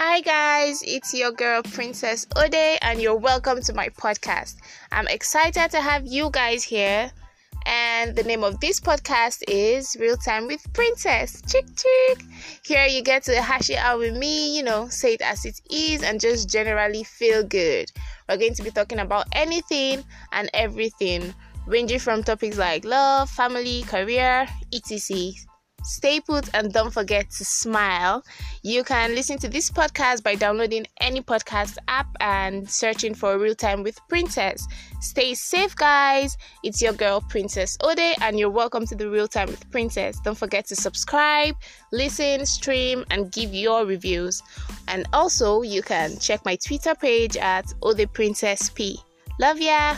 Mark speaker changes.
Speaker 1: Hi, guys, it's your girl Princess Ode, and you're welcome to my podcast. I'm excited to have you guys here. And the name of this podcast is Real Time with Princess. Chick chick. Here you get to hash it out with me, you know, say it as it is, and just generally feel good. We're going to be talking about anything and everything, ranging from topics like love, family, career, etc. Stay put and don't forget to smile. You can listen to this podcast by downloading any podcast app and searching for Real Time with Princess. Stay safe, guys. It's your girl, Princess Ode, and you're welcome to the Real Time with Princess. Don't forget to subscribe, listen, stream, and give your reviews. And also, you can check my Twitter page at Ode Princess P. Love ya!